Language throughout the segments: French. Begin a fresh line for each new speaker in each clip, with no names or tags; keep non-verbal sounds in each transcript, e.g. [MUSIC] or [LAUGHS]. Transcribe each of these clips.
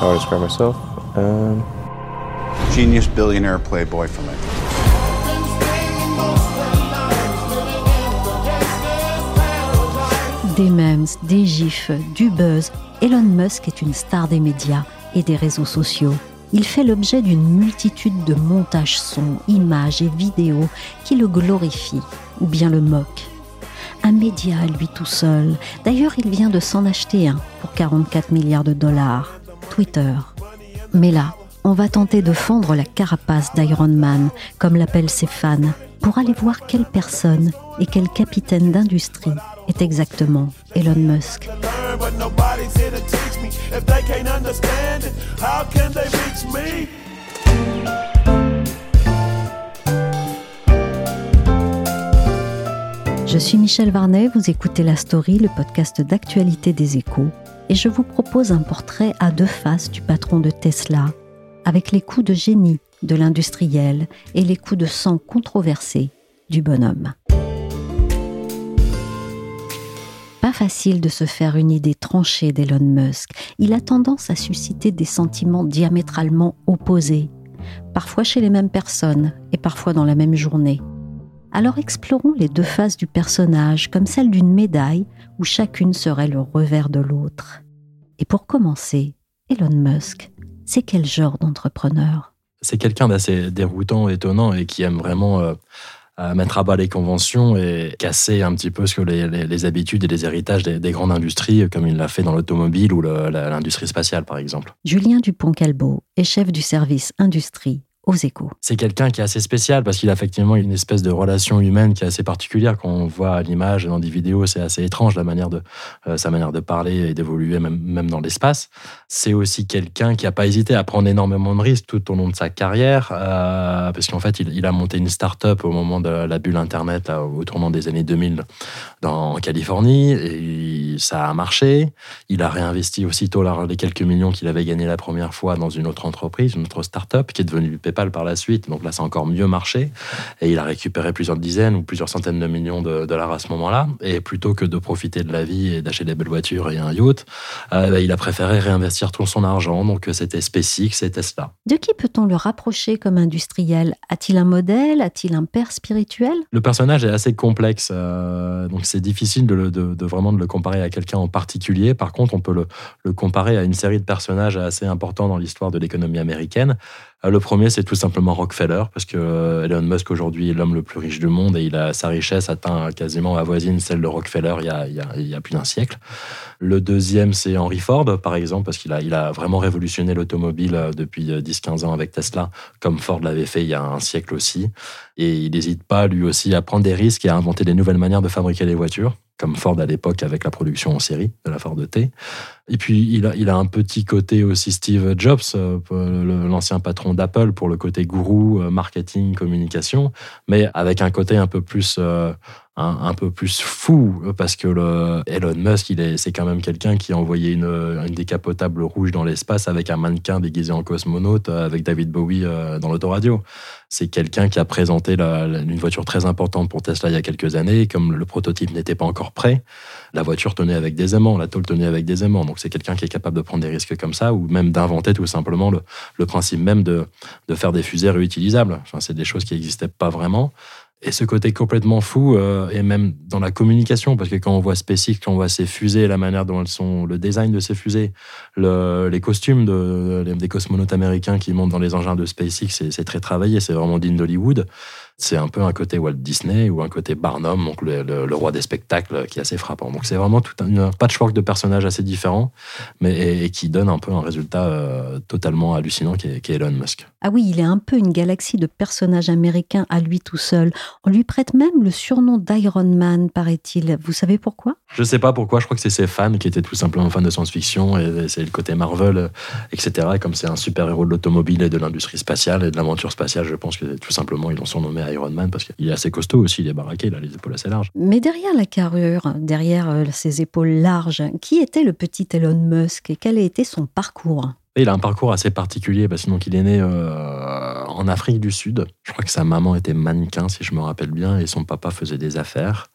how I describe myself. Um,
Genius, billionaire, playboy, philanthropist.
Des memes, des gifs, du buzz, Elon Musk est une star des médias et des réseaux sociaux. Il fait l'objet d'une multitude de montages sons, images et vidéos qui le glorifient ou bien le moquent. Un média à lui tout seul. D'ailleurs, il vient de s'en acheter un pour 44 milliards de dollars. Twitter. Mais là, on va tenter de fendre la carapace d'Iron Man, comme l'appellent ses fans, pour aller voir quelle personne et quel capitaine d'industrie est exactement Elon Musk. Je suis Michel Varnet, vous écoutez La Story, le podcast d'actualité des échos, et je vous propose un portrait à deux faces du patron de Tesla, avec les coups de génie de l'industriel et les coups de sang controversés du bonhomme. Pas facile de se faire une idée tranchée d'Elon Musk. Il a tendance à susciter des sentiments diamétralement opposés, parfois chez les mêmes personnes et parfois dans la même journée. Alors explorons les deux faces du personnage comme celle d'une médaille où chacune serait le revers de l'autre. Et pour commencer, Elon Musk, c'est quel genre d'entrepreneur?
C'est quelqu'un d'assez déroutant, étonnant et qui aime vraiment euh, mettre à bas les conventions et casser un petit peu ce que les, les- les habitudes et les héritages des, des grandes industries, comme il l'a fait dans l'automobile ou l'industrie spatiale, par exemple.
Julien Dupont-Calbo est chef du service industrie échos.
C'est quelqu'un qui est assez spécial parce qu'il a effectivement une espèce de relation humaine qui est assez particulière. Quand on voit à l'image dans des vidéos, c'est assez étrange la manière de, euh, sa manière de parler et d'évoluer même, dans l'espace. C'est aussi quelqu'un qui n'a pas hésité à prendre énormément de risques tout au long de sa carrière euh, parce qu'en fait, il, a monté une start-up au moment de la bulle Internet au tournant des années 2000 dans, en Californie et ça a marché. Il a réinvesti aussitôt les quelques millions qu'il avait gagnés la première fois dans une autre entreprise, une autre start-up qui est devenue PayPal par la suite. Donc là, ça a encore mieux marché. Et il a récupéré plusieurs dizaines ou plusieurs centaines de millions de dollars à ce moment-là. Et plutôt que de profiter de la vie et d'acheter des belles voitures et un yacht, euh, bah, il a préféré réinvestir tout son argent. Donc c'était SpaceX et Tesla.
De qui peut-on le rapprocher comme industriel? A-t-il un modèle? A-t-il un père spirituel?
Le personnage est assez complexe, euh, donc c'est difficile de, le- de- de vraiment de le comparer à quelqu'un en particulier. Par contre, on peut le, le comparer à une série de personnages assez importants dans l'histoire de l'économie américaine. Euh, Le premier, c'est tout simplement Rockefeller, parce que euh, Elon Musk aujourd'hui est l'homme le plus riche du monde et il a, sa richesse atteint quasiment avoisine celle de Rockefeller il y a, plus d'un siècle. Le deuxième, c'est Henry Ford, par exemple, parce qu'il a, vraiment révolutionné l'automobile euh, depuis euh, 10-15 ans avec Tesla, comme Ford l'avait fait il y a un siècle aussi. Et il n'hésite pas, lui aussi, à prendre des risques et à inventer des nouvelles manières de fabriquer les voitures, comme Ford à l'époque avec la production en série de la Ford T. Et puis, il a, un petit côté aussi Steve Jobs, euh, l'ancien patron d'Apple, pour le côté gourou, euh, marketing, communication, mais avec un côté un peu plus, euh, un, peu plus fou, parce que le Elon Musk, il est, c'est quand même quelqu'un qui a envoyé une, une décapotable rouge dans l'espace avec un mannequin déguisé en cosmonaute, avec David Bowie dans l'autoradio. C'est quelqu'un qui a présenté la- une voiture très importante pour Tesla il y a quelques années. Comme le prototype n'était pas encore prêt, la voiture tenait avec des aimants, la tôle tenait avec des aimants. Donc c'est quelqu'un qui est capable de prendre des risques comme ça, ou même d'inventer tout simplement le, le principe même de, de faire des fusées réutilisables. Enfin, c'est des choses qui n'existaient pas vraiment. Et ce côté complètement fou, euh, et même dans la communication, parce que quand on voit SpaceX, quand on voit ces fusées, la manière dont elles sont, le design de ces fusées, le- les costumes de, des cosmonautes américains qui montent dans les engins de SpaceX, c'est très travaillé, c'est vraiment digne d'Hollywood. C'est un peu un côté Walt Disney ou un côté Barnum, donc le, le- le roi des spectacles, qui est assez frappant. Donc c'est vraiment tout un, un patchwork de personnages assez différents, mais et, et qui donne un peu un résultat euh, totalement hallucinant qui est, Elon Musk.
Ah oui, il est un peu une galaxie de personnages américains à lui tout seul. On lui prête même le surnom d'Iron Man, paraît-il. Vous savez pourquoi?
Je sais pas pourquoi, je crois que c'est ses fans qui étaient tout simplement fans de science-fiction, et c'est le côté Marvel, euh, etc. Et comme c'est un super-héros de l'automobile et de l'industrie spatiale et de l'aventure spatiale, je pense que tout simplement ils l'ont surnommé Iron Man parce qu'il est assez costaud aussi, il est baraqué, il a les épaules assez larges.
Mais derrière la carrure, derrière euh, ses épaules larges, qui était le petit Elon Musk et quel a été son parcours?
Il a un parcours assez particulier parce que donc il est né euh, en Afrique du Sud. Je crois que sa maman était mannequin, si je me rappelle bien, et son papa faisait des affaires.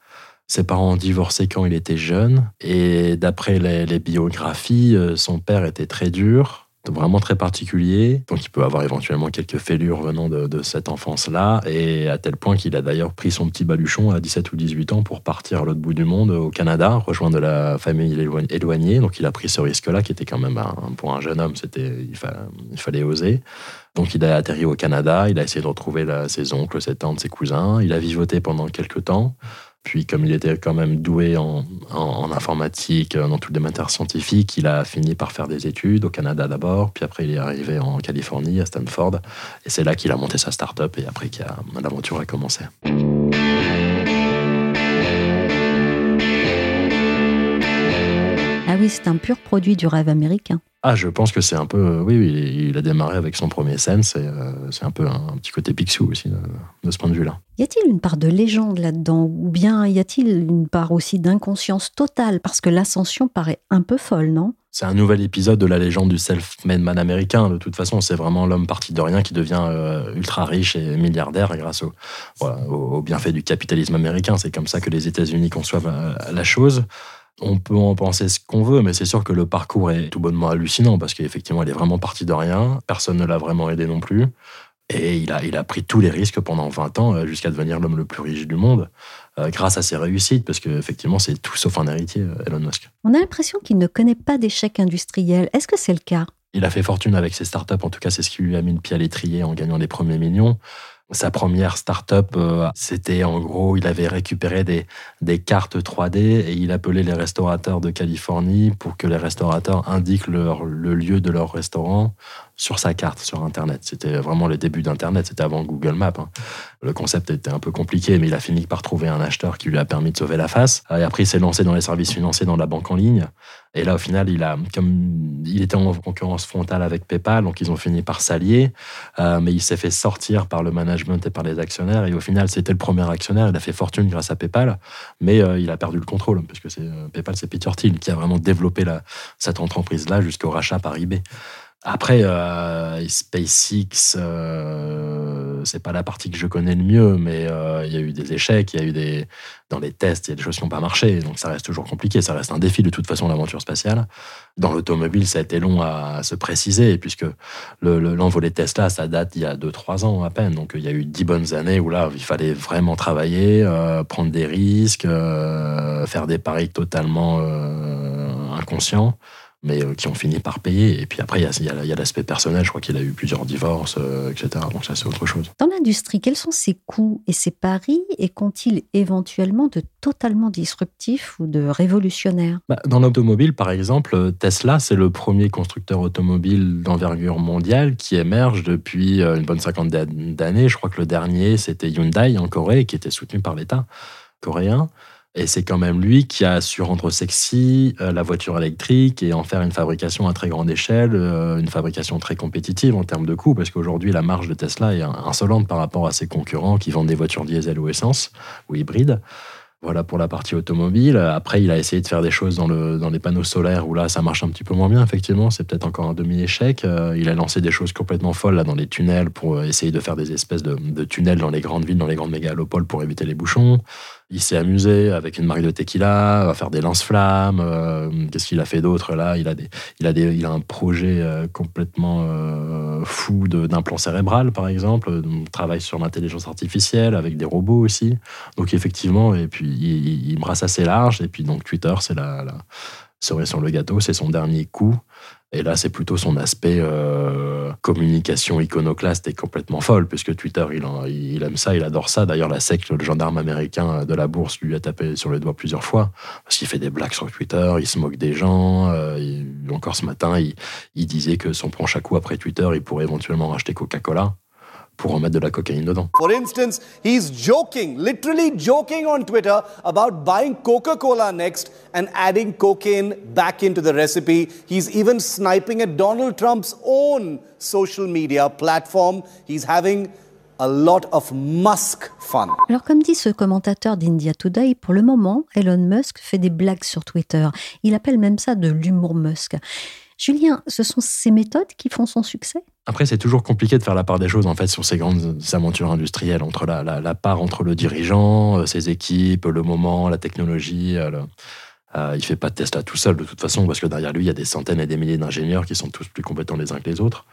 Ses parents ont divorcé quand il était jeune, et d'après les, les biographies, euh, son père était très dur. Vraiment très particulier. Donc il peut avoir éventuellement quelques fêlures venant de, cette enfance-là, et à tel point qu'il a d'ailleurs pris son petit baluchon à 17 ou 18 ans pour partir à l'autre bout du monde, au Canada, rejoindre la famille éloignée-. Donc il a pris ce risque-là, qui était quand même un- pour un jeune homme, c'était il, fa- il fallait oser. Donc il a atterri au Canada, il a essayé de retrouver ses oncles, ses tantes, ses cousins. Il a vivoté pendant quelques temps. Puis, comme il était quand même doué en, informatique, euh, dans toutes les matières scientifiques, il a fini par faire des études au Canada d'abord, puis après il est arrivé en Californie, à Stanford, et c'est là qu'il a monté sa start-up, et après l'aventure a commencé.
Ah oui, c'est un pur produit du rêve américain.
Ah, je pense que c'est un peu. euh, Oui, oui, il a démarré avec son premier Sense, et euh, c'est un peu un, un petit côté Picsou aussi, de, de ce point de vue-là.
Y a-t-il une part de légende là-dedans Ou bien y a-t-il une part aussi d'inconscience totale? Parce que l'ascension paraît un peu folle, non?
C'est un nouvel épisode de la légende du self-made man américain. De toute façon, c'est vraiment l'homme parti de rien qui devient euh, ultra riche et milliardaire grâce au, voilà, au, au bienfait du capitalisme américain. C'est comme ça que les États-Unis conçoivent euh, la chose. On peut en penser ce qu'on veut, mais c'est sûr que le parcours est tout bonnement hallucinant parce qu'effectivement, il est vraiment parti de rien. Personne ne l'a vraiment aidé non plus. Et il a, il a pris tous les risques pendant 20 ans euh, jusqu'à devenir l'homme le plus riche du monde euh, grâce à ses réussites, parce qu'effectivement, c'est tout sauf un héritier, euh, Elon Musk.
On a l'impression qu'il ne connaît pas d'échec industriel. Est-ce que c'est le cas?
Il a fait fortune avec ses startups, en tout cas, c'est ce qui lui a mis le pied à l'étrier en gagnant les premiers millions. Sa première startup, euh, c'était en gros, il avait récupéré des, cartes 3D et il appelait les restaurateurs de Californie pour que les restaurateurs indiquent le lieu de leur restaurant sur sa carte, sur Internet. C'était vraiment le début d'Internet, c'était avant Google Maps. hein. Le concept était un peu compliqué, mais il a fini par trouver un acheteur qui lui a permis de sauver la face. Et après, il s'est lancé dans les services financiers, dans la banque en ligne. Et là, au final, il a, comme il était en concurrence frontale avec PayPal, donc ils ont fini par s'allier. Euh, mais il s'est fait sortir par le management et par les actionnaires. Et au final, c'était le premier actionnaire. Il a fait fortune grâce à PayPal, mais euh, il a perdu le contrôle parce que c'est euh, PayPal, c'est Peter Thiel qui a vraiment développé la, cette entreprise-là jusqu'au rachat par eBay. Après, euh, SpaceX, euh, c'est pas la partie que je connais le mieux, mais euh, il y a eu des échecs, il y a eu des dans les tests, il y a des choses qui n'ont pas marché, donc ça reste toujours compliqué, ça reste un défi de toute façon l'aventure spatiale. Dans l'automobile, ça a été long à se préciser, puisque le- le- l'envolée Tesla, ça date il y a 2-3 ans à peine, donc il y a eu 10 bonnes années où là, il fallait vraiment travailler, euh, prendre des risques, faire des paris totalement inconscients mais euh, qui ont fini par payer. Et puis après, il y a, il y a- il y a l'aspect personnel. Je crois qu'il a eu plusieurs divorces, euh, etc. Donc ça, c'est autre chose.
Dans l'industrie, quels sont ses coûts et ses paris? Et qu'ont-ils éventuellement de totalement disruptifs ou de révolutionnaires?
Bah, dans l'automobile, par exemple, Tesla, c'est le premier constructeur automobile d'envergure mondiale qui émerge depuis euh, une bonne cinquantaine d'années. Je crois que le dernier, c'était Hyundai en Corée, qui était soutenu par l'État coréen. Et c'est quand même lui qui a su rendre sexy euh, la voiture électrique et en faire une fabrication à très grande échelle, euh, une fabrication très compétitive en termes de coûts, parce qu'aujourd'hui, la marge de Tesla est insolente par rapport à ses concurrents qui vendent des voitures diesel ou essence ou hybrides. Voilà pour la partie automobile. Après, il a essayé de faire des choses dans, le, dans les panneaux solaires où là, ça marche un petit peu moins bien, effectivement. C'est peut-être encore un demi-échec. Euh, il a lancé des choses complètement folles là, dans les tunnels pour essayer de faire des espèces de, de tunnels dans les grandes villes, dans les grandes mégalopoles pour éviter les bouchons. Il s'est amusé avec une marque de tequila à faire des lance-flammes. Euh, Qu'est-ce qu'il a fait d'autre là? Il a, des, il, a des, il a un projet euh, complètement euh, fou d'implant cérébral, par exemple. Il travaille sur l'intelligence artificielle avec des robots aussi. Donc effectivement, et puis il brasse assez large. Et puis donc Twitter, c'est la, la cerise sur le gâteau, c'est son dernier coup. Et là, c'est plutôt son aspect euh, communication iconoclaste et complètement folle, puisque Twitter, il, aime ça, il adore ça. D'ailleurs, la SEC, le gendarme américain de la bourse, lui a tapé sur le doigt plusieurs fois, parce qu'il fait des blagues sur Twitter, il se moque des gens. euh, encore ce matin, il, il disait que son prochain coup après Twitter, il pourrait éventuellement racheter Coca-Cola pour en mettre de la cocaïne dedans.
For instance, he's joking, literally joking on Twitter about buying Coca Cola next and adding cocaine back into the recipe. He's even sniping at Donald Trump's own social media platform. He's having a lot of Musk fun.
Alors, comme dit ce commentateur d'India Today, pour le moment, Elon Musk fait des blagues sur Twitter. Il appelle même ça de l'humour Musk. Julien, ce sont ces méthodes qui font son succès?
Après, c'est toujours compliqué de faire la part des choses en fait sur ces grandes aventures industrielles, entre la, part entre le dirigeant, euh, ses équipes, le moment, la technologie. euh, Euh, il fait pas de Tesla tout seul de toute façon, parce que derrière lui, il y a des centaines et des milliers d'ingénieurs qui sont tous plus compétents les uns que les autres.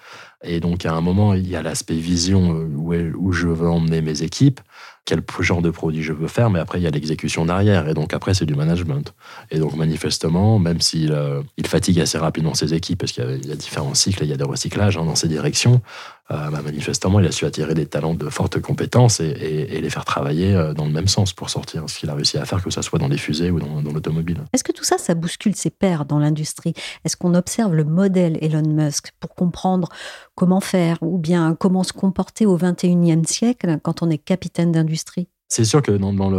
Et donc, à un moment, il y a l'aspect vision où je veux emmener mes équipes, quel genre de produit je veux faire, mais après, il y a l'exécution derrière. Et donc, après, c'est du management. Et donc, manifestement, même s'il euh, fatigue assez rapidement ses équipes, parce qu'il y a, différents cycles, il y a des recyclages hein, dans ces directions, euh, bah, manifestement, il a su attirer des talents de fortes compétences et les faire travailler euh, dans le même sens pour sortir ce qu'il a réussi à faire, que ce soit dans les fusées ou dans, dans l'automobile.
Est-ce que tout ça, ça bouscule ses pairs dans l'industrie? Est-ce qu'on observe le modèle Elon Musk pour comprendre comment faire ou bien comment se comporter au 21e siècle quand on est capitaine d'industrie?
C'est sûr que dans,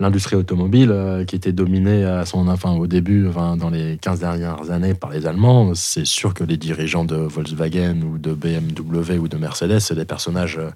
l'industrie automobile, euh, qui était dominée à son, enfin, au début, dans les 15 dernières années par les Allemands, c'est sûr que les dirigeants de Volkswagen ou de BMW ou de Mercedes, c'est des personnages euh,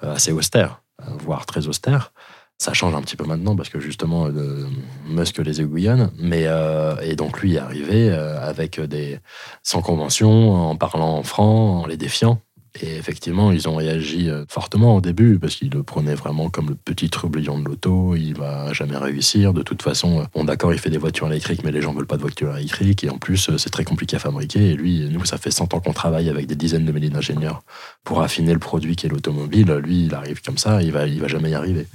assez austères, euh, voire très austères. Ça change un petit peu maintenant parce que justement, euh, Musk les aiguillonne. Mais, euh, et donc lui est arrivé euh, avec des, sans convention, en parlant franc, en les défiant. Et effectivement, ils ont réagi euh, fortement au début parce qu'ils le prenaient vraiment comme le petit trublion de l'auto. Il va jamais réussir. De toute façon, euh, bon, d'accord, il fait des voitures électriques, mais les gens veulent pas de voitures électriques. Et en plus, euh, c'est très compliqué à fabriquer. Et lui, nous, ça fait 100 ans qu'on travaille avec des dizaines de milliers d'ingénieurs pour affiner le produit qui est l'automobile. Lui, il arrive comme ça, il va, va jamais y arriver.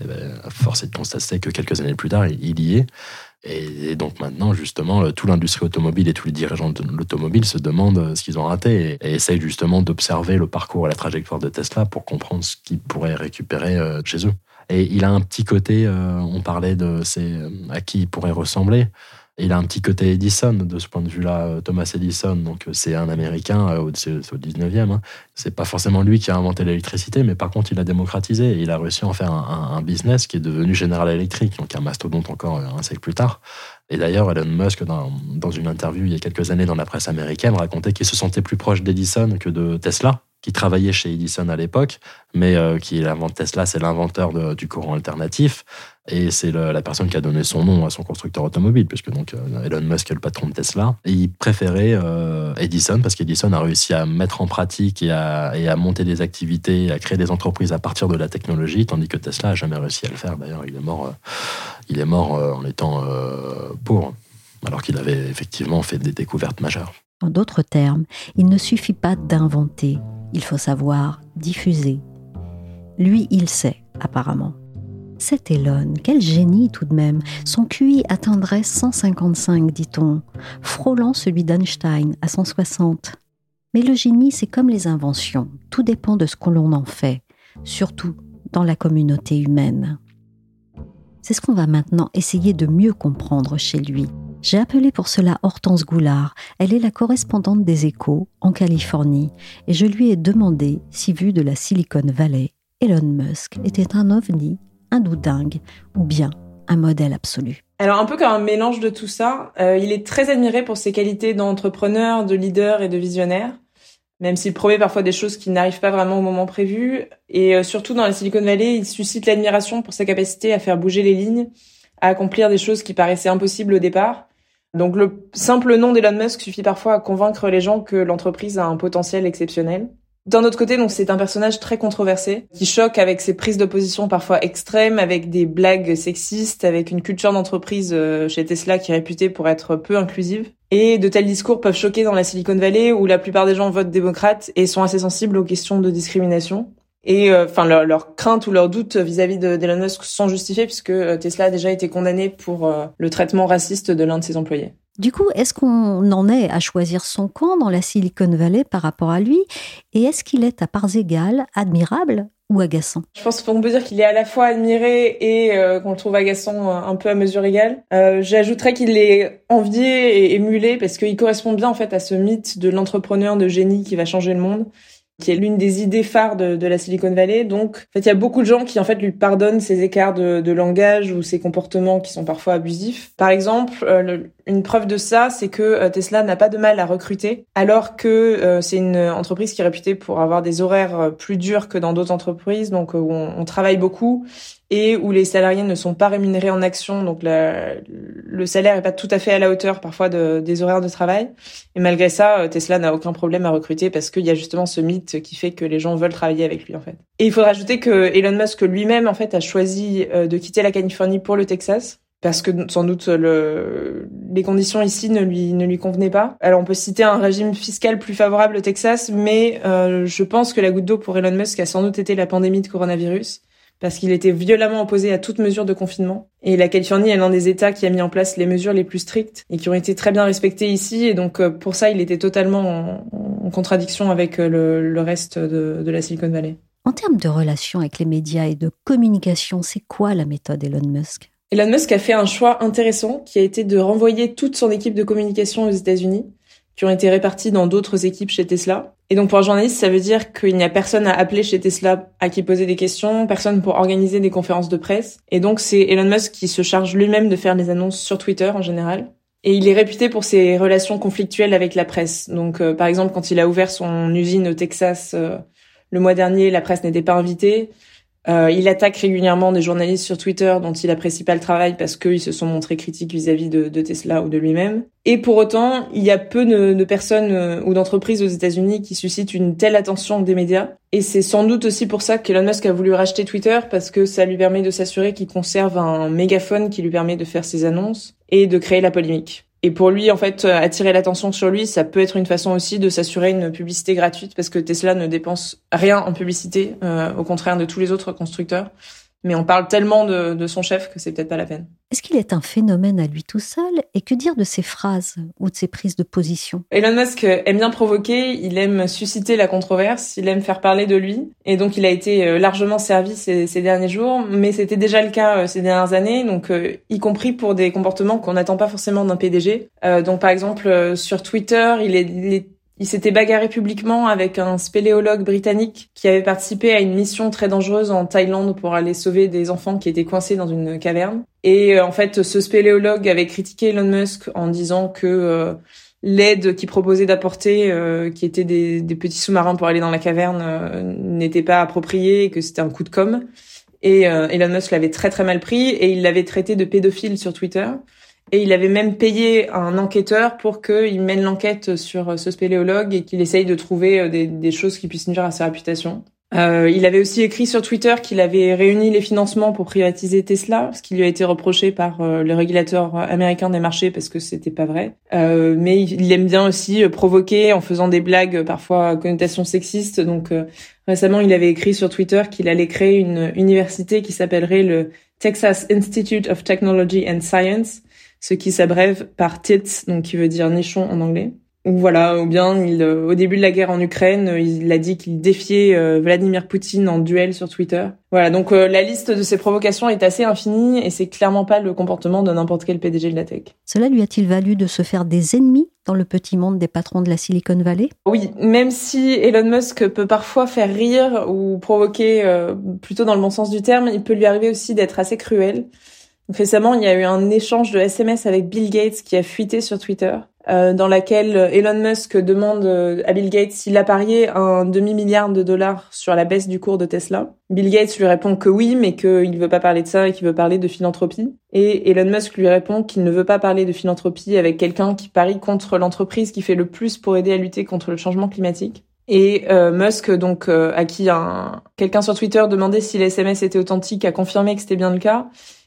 Et ben, force est de constater que quelques années plus tard, il y est. Et, donc maintenant, justement, toute l'industrie automobile et tous les dirigeants de l'automobile se demandent euh, ce qu'ils ont raté et, essayent justement d'observer le parcours et la trajectoire de Tesla pour comprendre ce qu'ils pourraient récupérer euh, chez eux. Et il a un petit côté, euh, on parlait de ces, à qui il pourrait ressembler. Il a un petit côté Edison de ce point de vue-là, euh, Thomas Edison. Donc euh, c'est un Américain, euh, au- c'est c'est au 19e. Hein. C'est pas forcément lui qui a inventé l'électricité, mais par contre il a démocratisé il a réussi à en faire un, business qui est devenu General Electric, donc un mastodonte encore un siècle plus tard. Et d'ailleurs, Elon Musk, dans une interview il y a quelques années dans la presse américaine, racontait qu'il se sentait plus proche d'Edison que de Tesla, qui travaillait chez Edison à l'époque, mais euh, qui invente Tesla, c'est l'inventeur du courant alternatif. Et c'est la personne qui a donné son nom à son constructeur automobile, puisque donc euh, Elon Musk est le patron de Tesla. Et il préférait euh, Edison parce qu'Edison a réussi à mettre en pratique et à, monter des activités, à créer des entreprises à partir de la technologie, tandis que Tesla a jamais réussi à le faire. D'ailleurs, il est mort, euh, il est mort en étant pauvre, alors qu'il avait effectivement fait des découvertes majeures.
En d'autres termes, il ne suffit pas d'inventer, il faut savoir diffuser. Lui, il sait, apparemment. Cet Elon, quel génie tout de même. Son QI atteindrait 155, dit-on, frôlant celui d'Einstein à 160. Mais le génie, c'est comme les inventions, tout dépend de ce que l'on en fait, surtout dans la communauté humaine. C'est ce qu'on va maintenant essayer de mieux comprendre chez lui. J'ai appelé pour cela Hortense Goulard. Elle est la correspondante des Échos en Californie et je lui ai demandé si, vu de la Silicon Valley, Elon Musk était un ovni, un doudingue ou bien un modèle absolu.
Alors un peu comme un mélange de tout ça, euh, il est très admiré pour ses qualités d'entrepreneur, de leader et de visionnaire, même s'il promet parfois des choses qui n'arrivent pas vraiment au moment prévu. Et euh, surtout dans la Silicon Valley, il suscite l'admiration pour sa capacité à faire bouger les lignes, à accomplir des choses qui paraissaient impossibles au départ. Donc le simple nom d'Elon Musk suffit parfois à convaincre les gens que l'entreprise a un potentiel exceptionnel. D'un autre côté, donc c'est un personnage très controversé qui choque avec ses prises de position parfois extrêmes, avec des blagues sexistes, avec une culture d'entreprise euh, chez Tesla qui est réputée pour être peu inclusive. Et de tels discours peuvent choquer dans la Silicon Valley où la plupart des gens votent démocrates et sont assez sensibles aux questions de discrimination. Et euh, enfin leurs leur craintes ou leurs doutes vis-à-vis de- d'Elon Musk sont justifiés puisque euh, Tesla a déjà été condamné pour euh, le traitement raciste de l'un de ses employés.
Du coup, est-ce qu'on en est à choisir son camp dans la Silicon Valley par rapport à lui? Et est-ce qu'il est à parts égales admirable ou agaçant?
Je pense qu'on peut dire qu'il est à la fois admiré et euh, qu'on le trouve agaçant un peu à mesure égale. Euh, J'ajouterais qu'il est envié et émulé parce qu'il correspond bien en fait à ce mythe de l'entrepreneur de génie qui va changer le monde qui est l'une des idées phares de, de la Silicon Valley. Donc, en fait, il y a beaucoup de gens qui en fait lui pardonnent ses écarts de, de langage ou ses comportements qui sont parfois abusifs. Par exemple, euh, une preuve de ça, c'est que euh, Tesla n'a pas de mal à recruter, alors que euh, c'est une entreprise qui est réputée pour avoir des horaires plus durs que dans d'autres entreprises, donc où on travaille beaucoup et où les salariés ne sont pas rémunérés en action, donc le salaire est pas tout à fait à la hauteur parfois de- des horaires de travail. Et malgré ça, euh, Tesla n'a aucun problème à recruter parce qu'il y a justement ce mythe qui fait que les gens veulent travailler avec lui en fait. Et il faut rajouter que Elon Musk lui-même en fait a choisi euh, de quitter la Californie pour le Texas. parce que sans doute le, les conditions ici ne lui ne lui convenaient pas. Alors on peut citer un régime fiscal plus favorable au Texas, mais euh, je pense que la goutte d'eau pour Elon Musk a sans doute été la pandémie de coronavirus parce qu'il était violemment opposé à toute mesure de confinement. Et la Californie est l'un des États qui a mis en place les mesures les plus strictes et qui ont été très bien respectées ici. Et donc pour ça, il était totalement en, contradiction avec le, le reste de, de la Silicon Valley.
En termes de relations avec les médias et de communication, c'est quoi la méthode Elon Musk?
Elon Musk a fait un choix intéressant qui a été de renvoyer toute son équipe de communication aux États-Unis, qui ont été répartis dans d'autres équipes chez Tesla. Et donc pour un journaliste, ça veut dire qu'il n'y a personne à appeler chez Tesla à qui poser des questions, personne pour organiser des conférences de presse. Et donc c'est Elon Musk qui se charge lui-même de faire les annonces sur Twitter en général. Et il est réputé pour ses relations conflictuelles avec la presse. Donc euh, par exemple quand il a ouvert son usine au Texas euh, le mois dernier, la presse n'était pas invitée. Euh, il attaque régulièrement des journalistes sur Twitter dont il apprécie pas le travail parce qu'ils se sont montrés critiques vis-à-vis de, Tesla ou de lui-même. Et pour autant, il y a peu de, personnes euh, ou d'entreprises aux États-Unis qui suscitent une telle attention des médias. Et c'est sans doute aussi pour ça qu'Elon Musk a voulu racheter Twitter parce que ça lui permet de s'assurer qu'il conserve un mégaphone qui lui permet de faire ses annonces et de créer la polémique. Et pour lui, en fait, euh, attirer l'attention sur lui, ça peut être une façon aussi de s'assurer une publicité gratuite parce que Tesla ne dépense rien en publicité, euh, au contraire de tous les autres constructeurs mais on parle tellement de, son chef que c'est peut-être pas la peine.
Est-ce qu'il est un phénomène à lui tout seul? Et que dire de ses phrases ou de ses prises de position?
Elon Musk aime bien provoquer, il aime susciter la controverse, il aime faire parler de lui, et donc il a été euh, largement servi ces, derniers jours, mais c'était déjà le cas euh, ces dernières années, donc euh, y compris pour des comportements qu'on n'attend pas forcément d'un PDG. donc par exemple sur Twitter, il est, il est il s'était bagarré publiquement avec un spéléologue britannique qui avait participé à une mission très dangereuse en Thaïlande pour aller sauver des enfants qui étaient coincés dans une caverne. Et euh, en fait, ce spéléologue avait critiqué Elon Musk en disant que euh, l'aide qu'il proposait d'apporter, euh, qui était des, des petits sous-marins pour aller dans la caverne, n'était pas appropriée et que c'était un coup de com'. Et Elon Musk l'avait très très mal pris et il l'avait traité de pédophile sur Twitter. Et il avait même payé un enquêteur pour qu'il mène l'enquête sur ce spéléologue et qu'il essaye de trouver euh, des, choses qui puissent nuire à sa réputation. Euh, il avait aussi écrit sur Twitter qu'il avait réuni les financements pour privatiser Tesla, ce qui lui a été reproché par euh, le régulateur américain des marchés parce que c'était pas vrai. Euh, mais il aime bien aussi provoquer en faisant des blagues parfois à connotation sexiste. Donc récemment, il avait écrit sur Twitter qu'il allait créer une université qui s'appellerait le Texas Institute of Technology and Science, ce qui s'abrève par TITS, donc qui veut dire nichon en anglais. Ou voilà, ou bien il, euh, au début de la guerre en Ukraine, euh, il a dit qu'il défiait euh, Vladimir Poutine en duel sur Twitter. Voilà, donc la liste de ces provocations est assez infinie et c'est clairement pas le comportement de n'importe quel PDG de la tech.
Cela lui a-t-il valu de se faire des ennemis dans le petit monde des patrons de la Silicon Valley?
Oui, même si Elon Musk peut parfois faire rire ou provoquer plutôt dans le bon sens du terme, il peut lui arriver aussi d'être assez cruel. Récemment, il y a eu un échange de SMS avec Bill Gates qui a fuité sur Twitter, euh, dans laquelle Elon Musk demande euh, à Bill Gates s'il a parié un demi-milliard de dollars sur la baisse du cours de Tesla. Bill Gates lui répond que oui, mais qu'il ne veut pas parler de ça et qu'il veut parler de philanthropie. Et Elon Musk lui répond qu'il ne veut pas parler de philanthropie avec quelqu'un qui parie contre l'entreprise qui fait le plus pour aider à lutter contre le changement climatique. Et euh, Musk, donc à qui un... quelqu'un sur Twitter demandait si les SMS étaient authentiques, a confirmé que c'était bien le cas.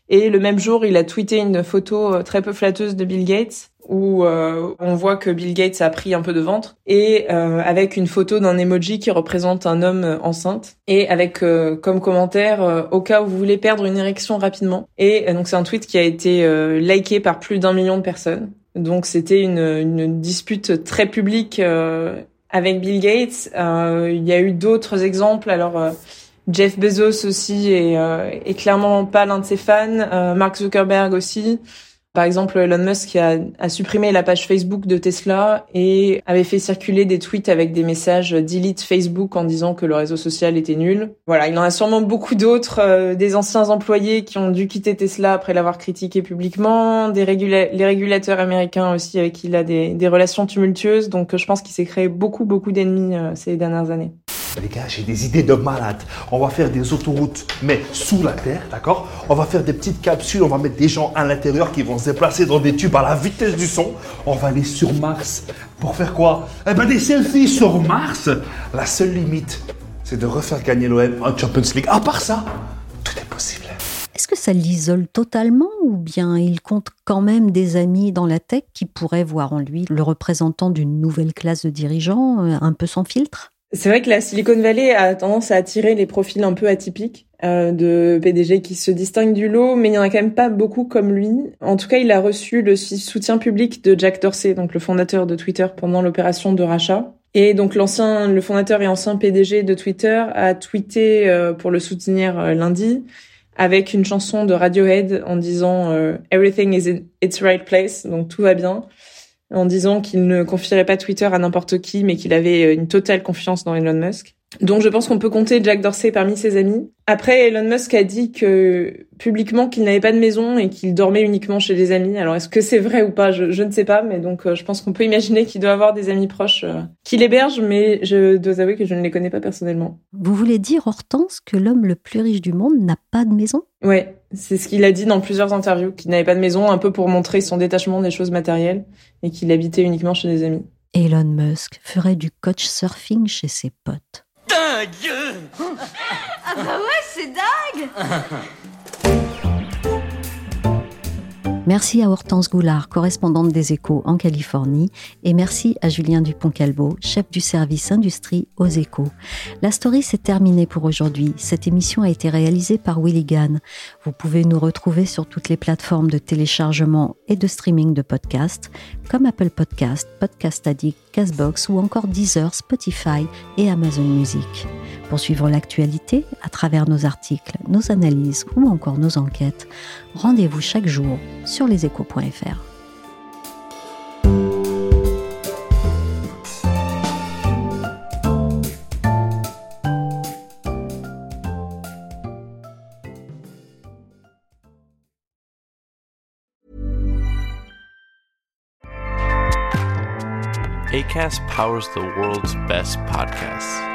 Et le même jour, il a tweeté une photo euh, très peu flatteuse de Bill Gates où euh, on voit que Bill Gates a pris un peu de ventre et euh, avec une photo d'un emoji qui représente un homme enceinte et avec comme commentaire au cas où vous voulez perdre une érection rapidement. Et donc c'est un tweet qui a été liké par plus d'un million de personnes. Donc c'était une, une, dispute très publique avec Bill Gates. Il y a eu d'autres exemples. Alors Jeff Bezos aussi est, euh, est clairement pas l'un de ses fans. Euh, Mark Zuckerberg aussi. Par exemple, Elon Musk a, a, supprimé la page Facebook de Tesla et avait fait circuler des tweets avec des messages delete Facebook en disant que le réseau social était nul. Voilà, il en a sûrement beaucoup d'autres, euh, des anciens employés qui ont dû quitter Tesla après l'avoir critiqué publiquement, des les régulateurs américains aussi avec qui il a des, des relations tumultueuses. Donc je pense qu'il s'est créé beaucoup, beaucoup d'ennemis ces dernières années.
Les gars, j'ai des idées de malade. On va faire des autoroutes, mais sous la terre, d'accord? On va faire des petites capsules, on va mettre des gens à l'intérieur qui vont se déplacer dans des tubes à la vitesse du son. On va aller sur Mars. Pour faire quoi? Eh ben des selfies sur Mars. La seule limite, c'est de refaire gagner l'OM en Champions League. À part ça, tout est possible.
Est-ce que ça l'isole totalement ou bien il compte quand même des amis dans la tech qui pourraient voir en lui le représentant d'une nouvelle classe de dirigeants, euh, un peu sans filtre?
C'est vrai que la Silicon Valley a tendance à attirer les profils un peu atypiques euh, de PDG qui se distinguent du lot, mais il n'y en a quand même pas beaucoup comme lui. En tout cas, il a reçu le soutien public de Jack Dorsey, donc le fondateur de Twitter, pendant l'opération de rachat. Et donc l'ancien, le fondateur et ancien PDG de Twitter a tweeté euh, pour le soutenir euh, lundi avec une chanson de Radiohead en disant euh, Everything is in its right place, donc tout va bien, en disant qu'il ne confierait pas Twitter à n'importe qui, mais qu'il avait une totale confiance dans Elon Musk. Donc je pense qu'on peut compter Jack Dorsey parmi ses amis. Après, Elon Musk a dit que publiquement qu'il n'avait pas de maison et qu'il dormait uniquement chez des amis. Alors est-ce que c'est vrai ou pas je, ne sais pas, mais donc euh, je pense qu'on peut imaginer qu'il doit avoir des amis proches euh, qui l'hébergent, mais je dois avouer que je ne les connais pas personnellement.
Vous voulez dire, Hortense, que l'homme le plus riche du monde n'a pas de maison?
Ouais, c'est ce qu'il a dit dans plusieurs interviews, qu'il n'avait pas de maison, un peu pour montrer son détachement des choses matérielles et qu'il habitait uniquement chez des amis.
Elon Musk ferait du coach surfing chez ses potes.
Dingue Ah bah ouais, c'est dingue [LAUGHS]
Merci à Hortense Goulard, correspondante des Échos en Californie, et merci à Julien Dupont-Calvo, chef du service industrie aux Échos. La story s'est terminée pour aujourd'hui. Cette émission a été réalisée par Willy. Vous pouvez nous retrouver sur toutes les plateformes de téléchargement et de streaming de podcasts, comme Apple Podcast, Podcast Addict, Castbox ou encore Deezer, Spotify et Amazon Music. Pour suivre l'actualité à travers nos articles, nos analyses ou encore nos enquêtes, rendez-vous chaque jour sur leséchos.fr.
ACAST powers the world's best podcasts.